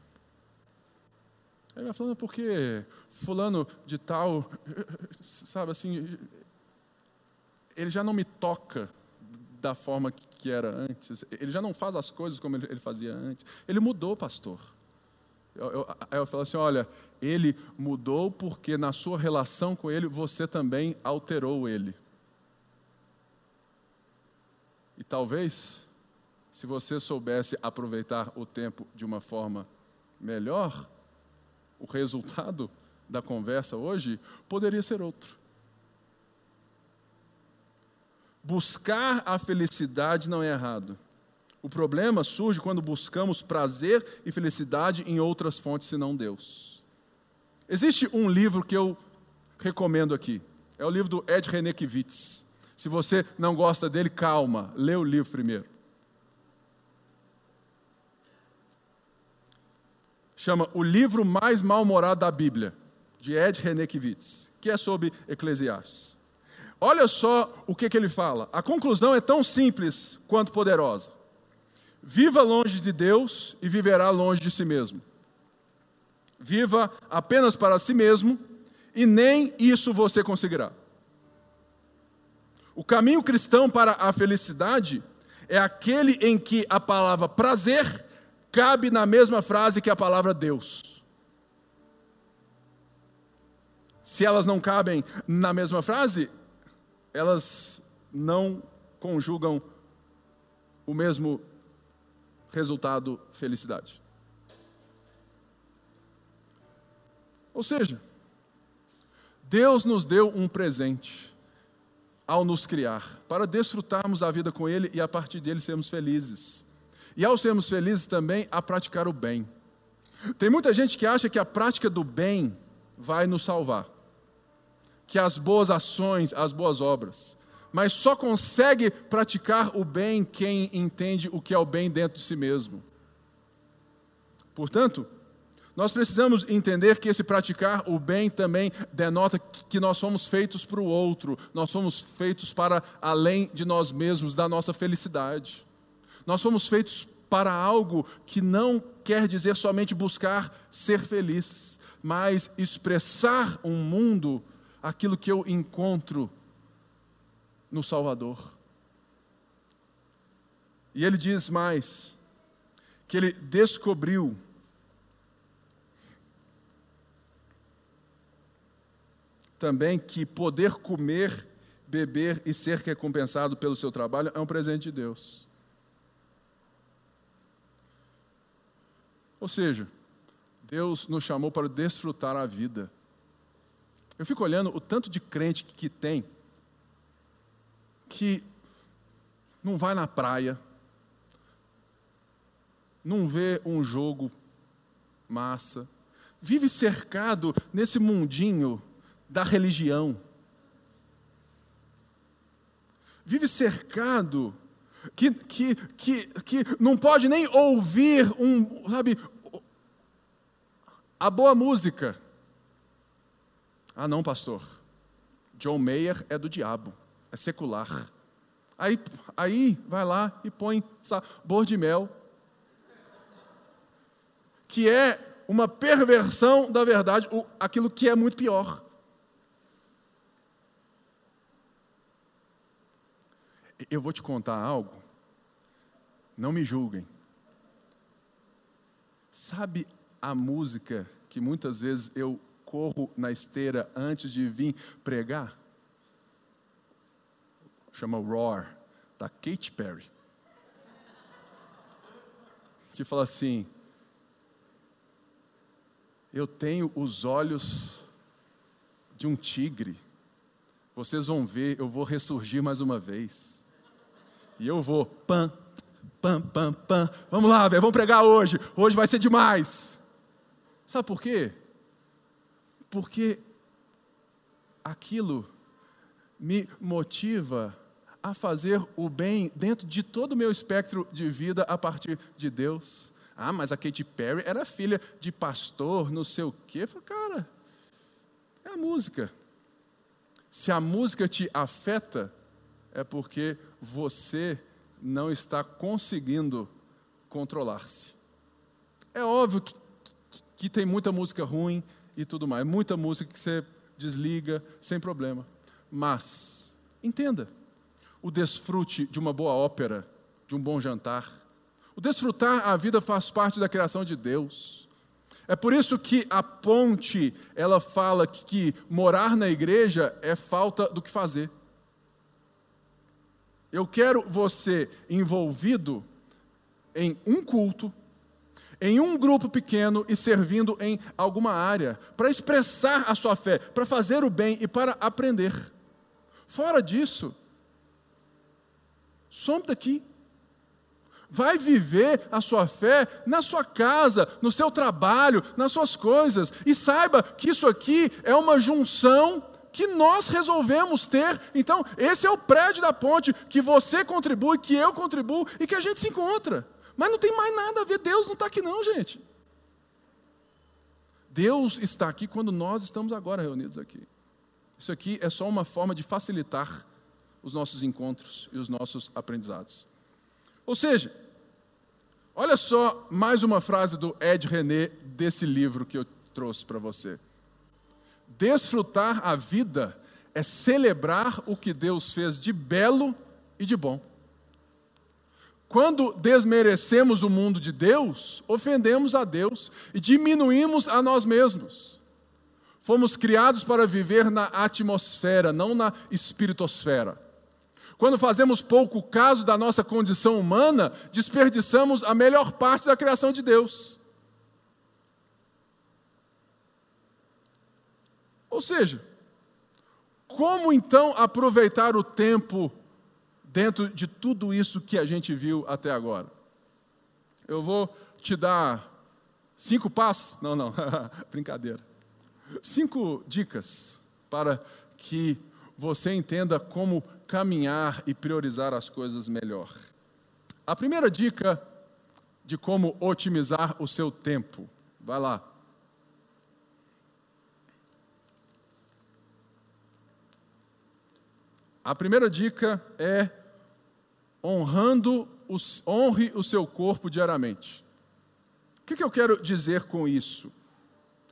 Ele vai falando, porque fulano de tal, sabe assim, ele já não me toca da forma que era antes. Ele já não faz as coisas como ele fazia antes. Ele mudou, pastor. Eu, eu, eu falo assim: olha, ele mudou porque na sua relação com ele você também alterou ele. E talvez, se você soubesse aproveitar o tempo de uma forma melhor, o resultado da conversa hoje poderia ser outro. Buscar a felicidade não é errado. O problema surge quando buscamos prazer e felicidade em outras fontes senão Deus. Existe um livro que eu recomendo aqui. É o livro do Ed Renekiewicz. Se você não gosta dele, calma, lê o livro primeiro. Chama O Livro Mais Mal-Humorado da Bíblia, de Ed Renekiewicz, que é sobre Eclesiastes. Olha só o que, que ele fala. A conclusão é tão simples quanto poderosa. Viva longe de Deus e viverá longe de si mesmo. Viva apenas para si mesmo e nem isso você conseguirá. O caminho cristão para a felicidade é aquele em que a palavra prazer cabe na mesma frase que a palavra Deus. Se elas não cabem na mesma frase, elas não conjugam o mesmo resultado felicidade. Ou seja, Deus nos deu um presente ao nos criar, para desfrutarmos a vida com Ele e a partir dele sermos felizes. E ao sermos felizes também a praticar o bem. Tem muita gente que acha que a prática do bem vai nos salvar, que as boas ações, as boas obras, mas só consegue praticar o bem quem entende o que é o bem dentro de si mesmo. Portanto, nós precisamos entender que esse praticar o bem também denota que nós somos feitos para o outro, nós somos feitos para além de nós mesmos, da nossa felicidade. Nós somos feitos para algo que não quer dizer somente buscar ser feliz, mas expressar um mundo aquilo que eu encontro no Salvador. E ele diz mais, que ele descobriu também que poder comer, beber e ser recompensado pelo seu trabalho é um presente de Deus. Ou seja, Deus nos chamou para desfrutar a vida. Eu fico olhando o tanto de crente que tem que não vai na praia, não vê um jogo massa, vive cercado nesse mundinho da religião. Vive cercado, que, que, que, que não pode nem ouvir um, sabe, a boa música. Ah, não, pastor. John Mayer é do diabo, é secular. Aí, aí vai lá e põe sabor de mel, que é uma perversão da verdade, aquilo que é muito pior. Eu vou te contar algo, não me julguem. Sabe a música que muitas vezes eu corro na esteira antes de vir pregar? Chama Roar, da Katy Perry. Que fala assim: Eu tenho os olhos de um tigre. Vocês vão ver, eu vou ressurgir mais uma vez. E eu vou, pam, pam, pam, pam. Vamos lá, velho, vamos pregar hoje. Hoje vai ser demais. Sabe por quê? Porque aquilo me motiva a fazer o bem dentro de todo o meu espectro de vida a partir de Deus. Ah, mas a Katy Perry era filha de pastor, não sei o quê. Eu falei, cara, é a música. Se a música te afeta, é porque você não está conseguindo controlar-se. É óbvio que, que, tem muita música ruim e tudo mais, muita música que você desliga sem problema. Mas, entenda, o desfrute de uma boa ópera, de um bom jantar, o desfrutar a vida faz parte da criação de Deus. É por isso que a ponte, ela fala que, que morar na igreja é falta do que fazer. Eu quero você envolvido em um culto, em um grupo pequeno e servindo em alguma área, para expressar a sua fé, para fazer o bem e para aprender. Fora disso, some daqui. Vai viver a sua fé na sua casa, no seu trabalho, nas suas coisas. E saiba que isso aqui é uma junção que nós resolvemos ter. Então, esse é o prédio da ponte que você contribui, que eu contribuo e que a gente se encontra. Mas não tem mais nada a ver, Deus não está aqui, não, gente. Deus está aqui quando nós estamos agora reunidos aqui. Isso aqui é só uma forma de facilitar os nossos encontros e os nossos aprendizados. Ou seja, olha só mais uma frase do Ed René desse livro que eu trouxe para você. Desfrutar a vida é celebrar o que Deus fez de belo e de bom. Quando desmerecemos o mundo de Deus, ofendemos a Deus e diminuímos a nós mesmos. Fomos criados para viver na atmosfera, não na espiritosfera. Quando fazemos pouco caso da nossa condição humana, desperdiçamos a melhor parte da criação de Deus. Ou seja, como então aproveitar o tempo dentro de tudo isso que a gente viu até agora? Eu vou te dar cinco passos, não, não, brincadeira. Cinco dicas para que você entenda como caminhar e priorizar as coisas melhor. A primeira dica de como otimizar o seu tempo, vai lá. A primeira dica é honrando os, honre o seu corpo diariamente. O que, que eu quero dizer com isso?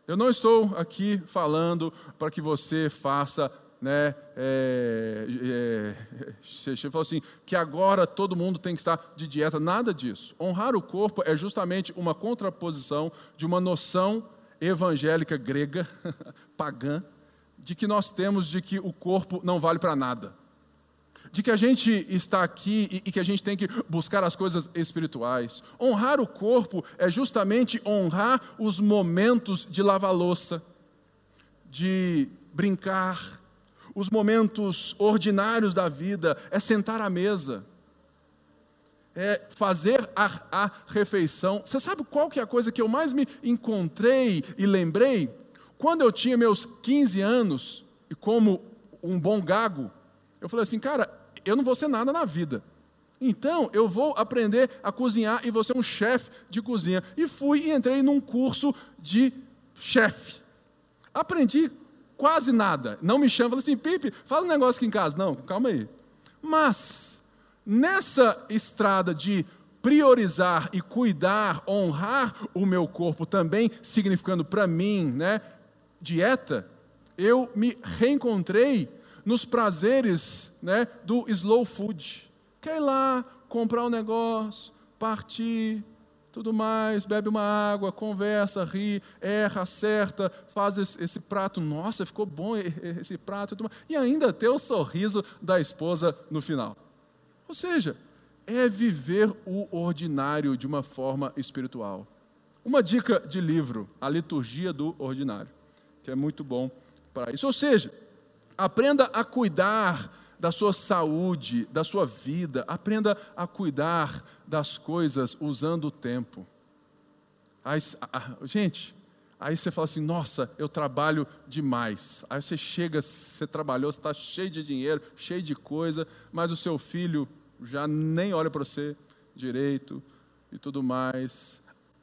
Eu não estou aqui falando para que você faça né, é, é, você falou assim, que agora todo mundo tem que estar de dieta, nada disso. Honrar o corpo é justamente uma contraposição de uma noção evangélica grega, pagã, de que nós temos de que o corpo não vale para nada. De que a gente está aqui e, e que a gente tem que buscar as coisas espirituais. Honrar o corpo é justamente honrar os momentos de lavar louça, de brincar, os momentos ordinários da vida, é sentar à mesa, é fazer a, a refeição. Você sabe qual que é a coisa que eu mais me encontrei e lembrei? Quando eu tinha meus 15 anos, e como um bom gago, eu falei assim, cara, eu não vou ser nada na vida. Então, eu vou aprender a cozinhar e vou ser um chefe de cozinha. E fui e entrei num curso de chefe. Aprendi quase nada. Não me chama, fala assim, Pipe, fala um negócio aqui em casa. Não, calma aí. Mas, nessa estrada de priorizar e cuidar, honrar o meu corpo também, significando para mim, né, dieta, eu me reencontrei nos prazeres, né, do slow food. Quer ir lá, comprar um negócio, partir, tudo mais, bebe uma água, conversa, ri, erra, acerta, faz esse, esse prato, nossa, ficou bom esse prato, e ainda ter o sorriso da esposa no final. Ou seja, é viver o ordinário de uma forma espiritual. Uma dica de livro, A Liturgia do Ordinário, que é muito bom para isso. Ou seja, aprenda a cuidar da sua saúde, da sua vida. Aprenda a cuidar das coisas usando o tempo. Aí, gente, aí você fala assim: nossa, eu trabalho demais. Aí você chega, você trabalhou, você está cheio de dinheiro, cheio de coisa, mas o seu filho já nem olha para você direito e tudo mais.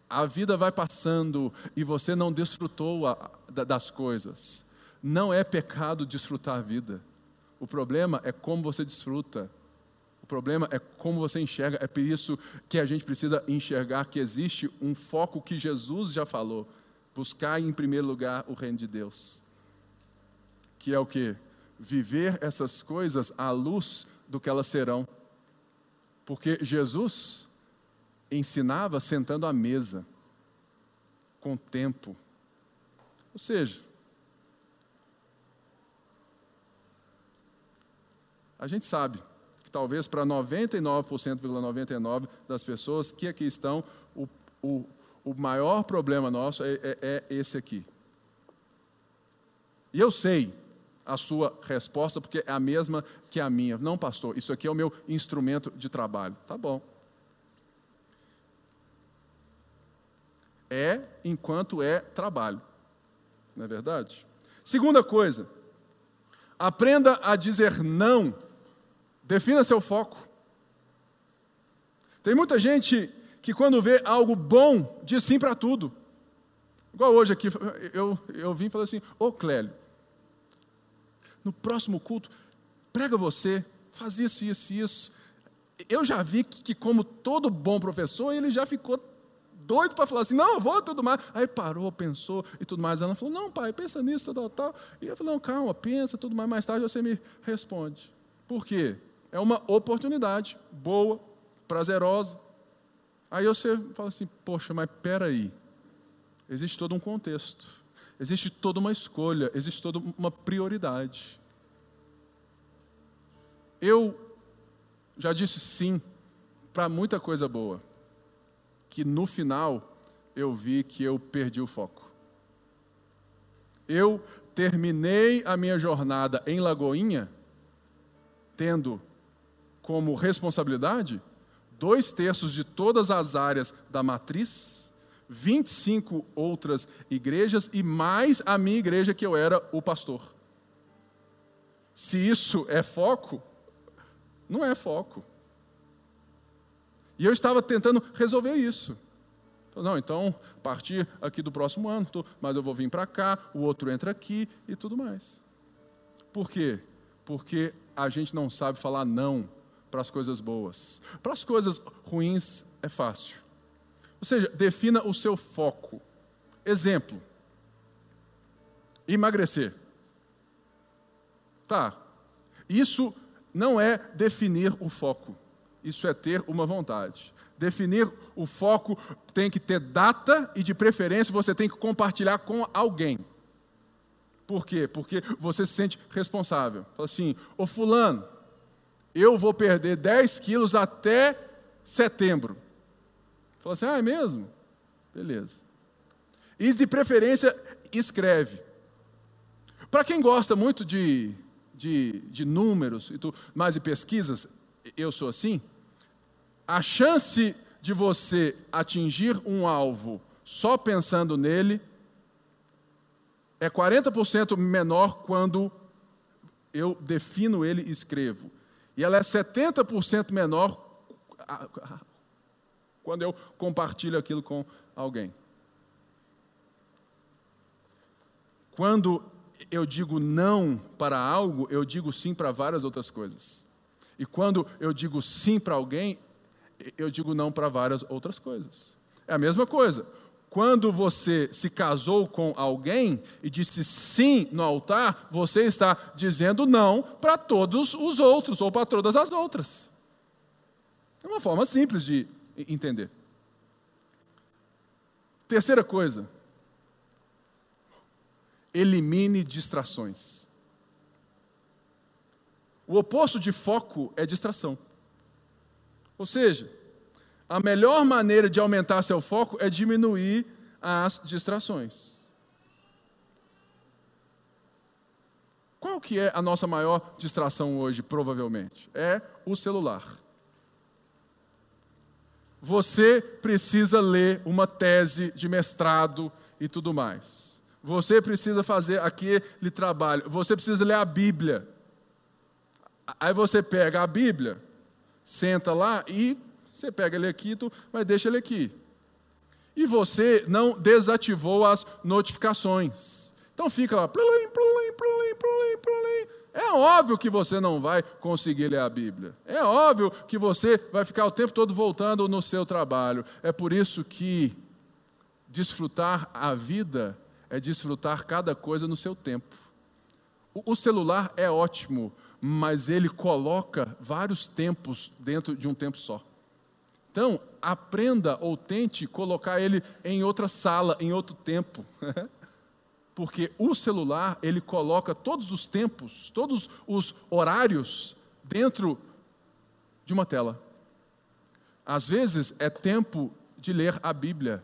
A vida vai passando e você não desfrutou a, das coisas. Não é pecado desfrutar a vida. O problema é como você desfruta. O problema é como você enxerga. É por isso que a gente precisa enxergar que existe um foco que Jesus já falou: buscar em primeiro lugar o reino de Deus. Que é o que? Viver essas coisas à luz do que elas serão. Porque Jesus ensinava sentando à mesa, com tempo. Ou seja, A gente sabe que talvez para 99,99% das pessoas que aqui estão, o, o, o maior problema nosso é, é, é esse aqui. E eu sei a sua resposta, porque é a mesma que a minha. Não, pastor, isso aqui é o meu instrumento de trabalho. Tá bom. É enquanto é trabalho. Não é verdade? Segunda coisa, aprenda a dizer não Defina seu foco. Tem muita gente que, quando vê algo bom, diz sim para tudo. Igual hoje aqui, eu, eu vim e falei assim: Ô Clélio, no próximo culto, prega você, faz isso, isso, isso. Eu já vi que, que como todo bom professor, ele já ficou doido para falar assim, não, vou tudo mais. Aí parou, pensou e tudo mais. Ela falou, não, pai, pensa nisso, tal, tal. E eu falei, não, calma, pensa, tudo mais. Mais tarde você me responde. Por quê? É uma oportunidade boa, prazerosa. Aí você fala assim, poxa, mas peraí. Existe todo um contexto. Existe toda uma escolha, existe toda uma prioridade. Eu já disse sim para muita coisa boa que no final eu vi que eu perdi o foco. Eu terminei a minha jornada em Lagoinha tendo como responsabilidade dois terços de todas as áreas da matriz, 25 outras igrejas e mais a minha igreja que eu era o pastor. Se isso é foco, não é foco. E eu estava tentando resolver isso. Não, então, partir aqui do próximo ano, mas eu vou vir para cá, o outro entra aqui e tudo mais. Por quê? Porque a gente não sabe falar não para as coisas boas. Para as coisas ruins é fácil. Ou seja, defina o seu foco. Exemplo: emagrecer. Tá. Isso não é definir o foco isso é ter uma vontade. Definir o foco tem que ter data e, de preferência, você tem que compartilhar com alguém. Por quê? Porque você se sente responsável. Fala assim: Ô Fulano, eu vou perder 10 quilos até setembro. Fala assim: Ah, é mesmo? Beleza. E, de preferência, escreve. Para quem gosta muito de, de, de números e tudo, mais de pesquisas, eu sou assim a chance de você atingir um alvo só pensando nele é 40% menor quando eu defino ele e escrevo. E ela é 70% menor quando eu compartilho aquilo com alguém. Quando eu digo não para algo, eu digo sim para várias outras coisas. E quando eu digo sim para alguém, eu digo não para várias outras coisas. É a mesma coisa. Quando você se casou com alguém e disse sim no altar, você está dizendo não para todos os outros ou para todas as outras. É uma forma simples de entender. Terceira coisa, elimine distrações. O oposto de foco é distração. Ou seja, a melhor maneira de aumentar seu foco é diminuir as distrações. Qual que é a nossa maior distração hoje, provavelmente? É o celular. Você precisa ler uma tese de mestrado e tudo mais. Você precisa fazer aquele trabalho. Você precisa ler a Bíblia. Aí você pega a Bíblia, senta lá e você pega ele aqui, mas deixa ele aqui. E você não desativou as notificações. Então fica lá. Plulim, plulim, plulim, plulim, plulim. É óbvio que você não vai conseguir ler a Bíblia. É óbvio que você vai ficar o tempo todo voltando no seu trabalho. É por isso que desfrutar a vida é desfrutar cada coisa no seu tempo. O celular é ótimo mas ele coloca vários tempos dentro de um tempo só. Então, aprenda ou tente colocar ele em outra sala, em outro tempo. Porque o celular, ele coloca todos os tempos, todos os horários dentro de uma tela. Às vezes é tempo de ler a Bíblia,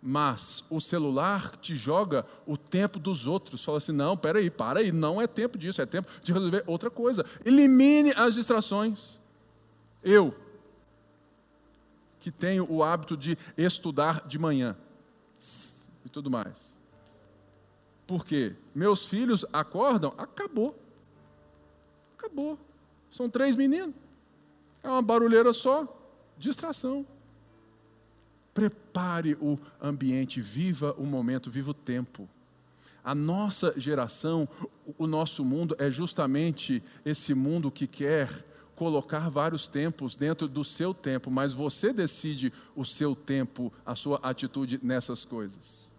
mas o celular te joga o tempo dos outros. Fala assim: não, peraí, para aí, não é tempo disso, é tempo de resolver outra coisa. Elimine as distrações. Eu, que tenho o hábito de estudar de manhã e tudo mais. Por quê? Meus filhos acordam, acabou. Acabou. São três meninos. É uma barulheira só, distração. Prepare o ambiente, viva o momento, viva o tempo. A nossa geração, o nosso mundo é justamente esse mundo que quer colocar vários tempos dentro do seu tempo, mas você decide o seu tempo, a sua atitude nessas coisas.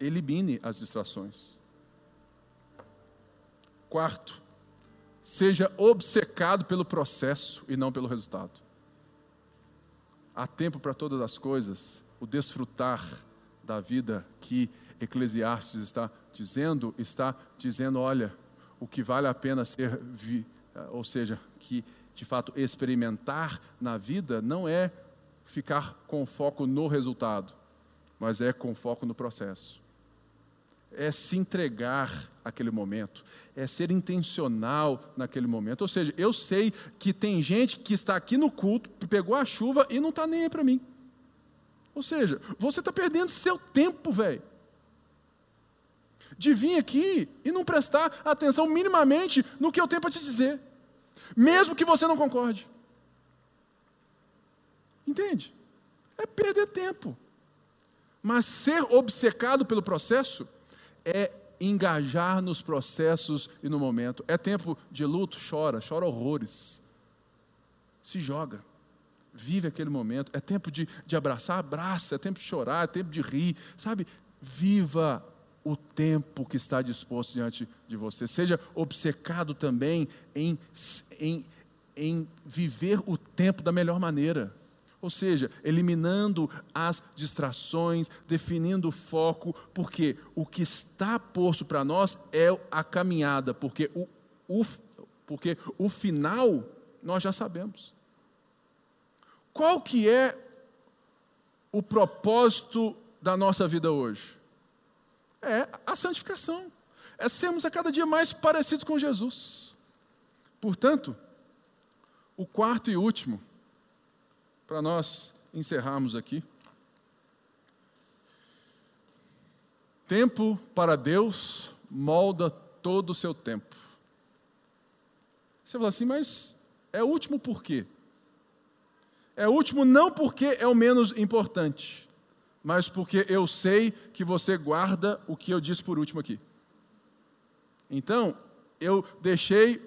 Elimine as distrações. Quarto, seja obcecado pelo processo e não pelo resultado. Há tempo para todas as coisas, o desfrutar da vida que Eclesiastes está dizendo, está dizendo, olha, o que vale a pena ser, vi, ou seja, que de fato experimentar na vida não é ficar com foco no resultado, mas é com foco no processo é se entregar àquele momento, é ser intencional naquele momento. Ou seja, eu sei que tem gente que está aqui no culto, pegou a chuva e não está nem aí para mim. Ou seja, você está perdendo seu tempo, velho. De vir aqui e não prestar atenção minimamente no que eu tenho para te dizer, mesmo que você não concorde. Entende? É perder tempo. Mas ser obcecado pelo processo é engajar nos processos e no momento. É tempo de luto, chora, chora horrores. Se joga. Vive aquele momento. É tempo de, de abraçar, abraça. É tempo de chorar, é tempo de rir. Sabe? Viva o tempo que está disposto diante de você. Seja obcecado também em, em, em viver o tempo da melhor maneira. Ou seja, eliminando as distrações, definindo o foco, porque o que está posto para nós é a caminhada, porque o, o, porque o final nós já sabemos. Qual que é o propósito da nossa vida hoje? É a santificação. É sermos a cada dia mais parecidos com Jesus. Portanto, o quarto e último para nós encerrarmos aqui. Tempo para Deus molda todo o seu tempo. Você fala assim, mas é último por quê? É último não porque é o menos importante, mas porque eu sei que você guarda o que eu disse por último aqui. Então, eu deixei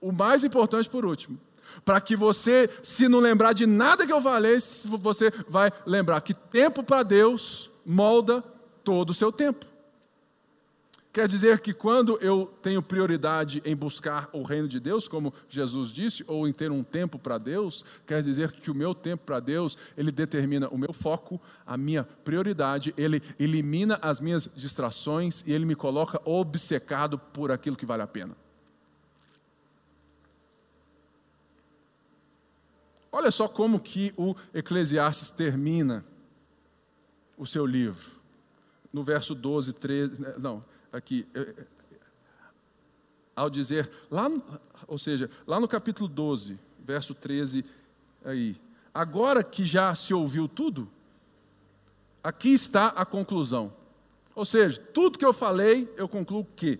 o mais importante por último para que você, se não lembrar de nada que eu falei, você vai lembrar que tempo para Deus molda todo o seu tempo. Quer dizer que quando eu tenho prioridade em buscar o reino de Deus, como Jesus disse, ou em ter um tempo para Deus, quer dizer que o meu tempo para Deus, ele determina o meu foco, a minha prioridade, ele elimina as minhas distrações e ele me coloca obcecado por aquilo que vale a pena. Olha só como que o Eclesiastes termina o seu livro. No verso 12, 13, né, não, aqui, ao dizer, lá, ou seja, lá no capítulo 12, verso 13, aí, agora que já se ouviu tudo, aqui está a conclusão. Ou seja, tudo que eu falei, eu concluo que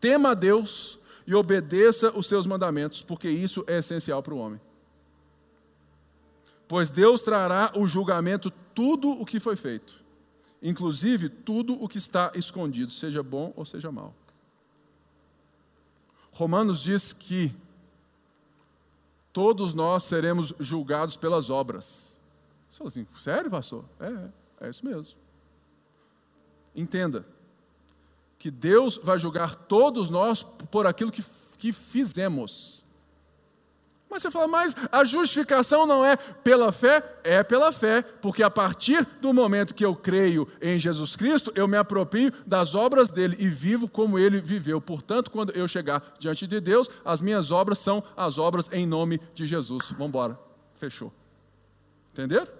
tema a Deus e obedeça os seus mandamentos, porque isso é essencial para o homem pois Deus trará o julgamento tudo o que foi feito, inclusive tudo o que está escondido, seja bom ou seja mal. Romanos diz que todos nós seremos julgados pelas obras. Você assim, sério, pastor? É, é isso mesmo. Entenda que Deus vai julgar todos nós por aquilo que, que fizemos. Mas você fala, mas a justificação não é pela fé? É pela fé, porque a partir do momento que eu creio em Jesus Cristo, eu me aproprio das obras dele e vivo como ele viveu. Portanto, quando eu chegar diante de Deus, as minhas obras são as obras em nome de Jesus. Vamos embora. Fechou. Entender?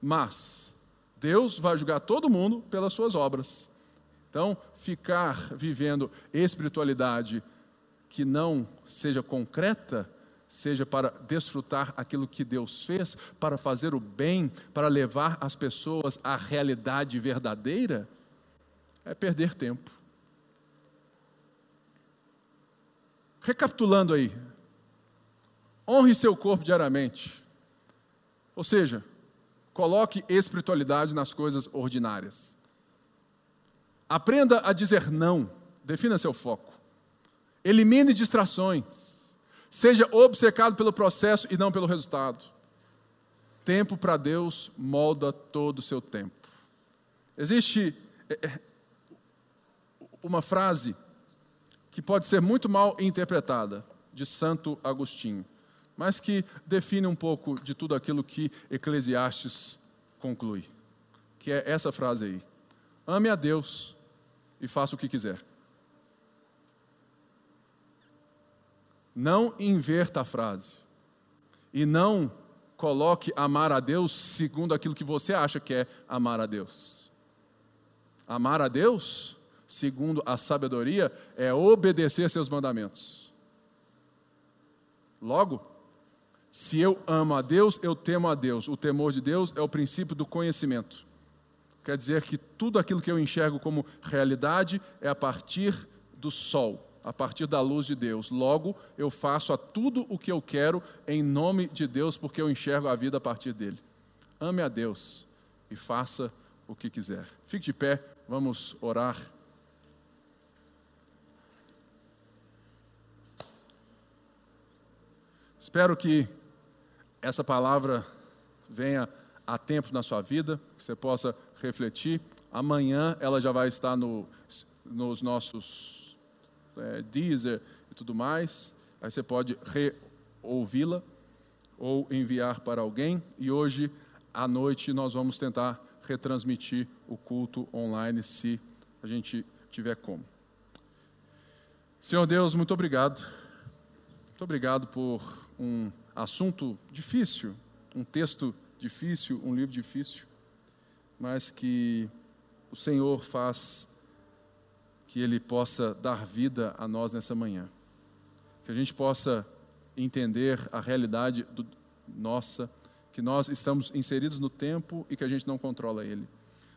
Mas Deus vai julgar todo mundo pelas suas obras. Então, ficar vivendo espiritualidade que não seja concreta, seja para desfrutar aquilo que Deus fez, para fazer o bem, para levar as pessoas à realidade verdadeira, é perder tempo. Recapitulando aí, honre seu corpo diariamente. Ou seja, coloque espiritualidade nas coisas ordinárias. Aprenda a dizer não. Defina seu foco. Elimine distrações. Seja obcecado pelo processo e não pelo resultado. Tempo para Deus molda todo o seu tempo. Existe é, é, uma frase que pode ser muito mal interpretada, de Santo Agostinho, mas que define um pouco de tudo aquilo que Eclesiastes conclui, que é essa frase aí: Ame a Deus e faça o que quiser. Não inverta a frase. E não coloque amar a Deus segundo aquilo que você acha que é amar a Deus. Amar a Deus, segundo a sabedoria, é obedecer seus mandamentos. Logo, se eu amo a Deus, eu temo a Deus. O temor de Deus é o princípio do conhecimento. Quer dizer que tudo aquilo que eu enxergo como realidade é a partir do sol a partir da luz de Deus. Logo, eu faço a tudo o que eu quero em nome de Deus, porque eu enxergo a vida a partir dele. Ame a Deus e faça o que quiser. Fique de pé, vamos orar. Espero que essa palavra venha a tempo na sua vida, que você possa refletir. Amanhã ela já vai estar no, nos nossos é, Deezer e tudo mais. Aí você pode reouvi-la ou enviar para alguém. E hoje à noite nós vamos tentar retransmitir o culto online, se a gente tiver como. Senhor Deus, muito obrigado. Muito obrigado por um assunto difícil, um texto difícil, um livro difícil, mas que o Senhor faz que Ele possa dar vida a nós nessa manhã. Que a gente possa entender a realidade do, nossa, que nós estamos inseridos no tempo e que a gente não controla ele,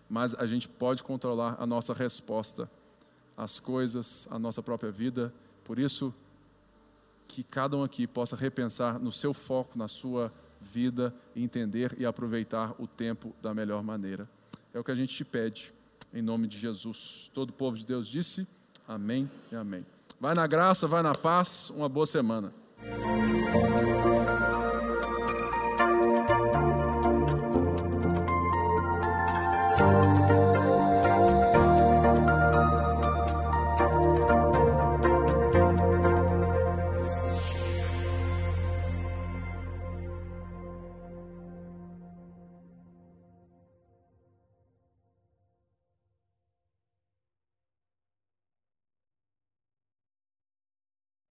mas a gente pode controlar a nossa resposta às coisas, à nossa própria vida. Por isso, que cada um aqui possa repensar no seu foco, na sua vida, entender e aproveitar o tempo da melhor maneira. É o que a gente te pede em nome de Jesus. Todo o povo de Deus disse amém e amém. Vai na graça, vai na paz, uma boa semana.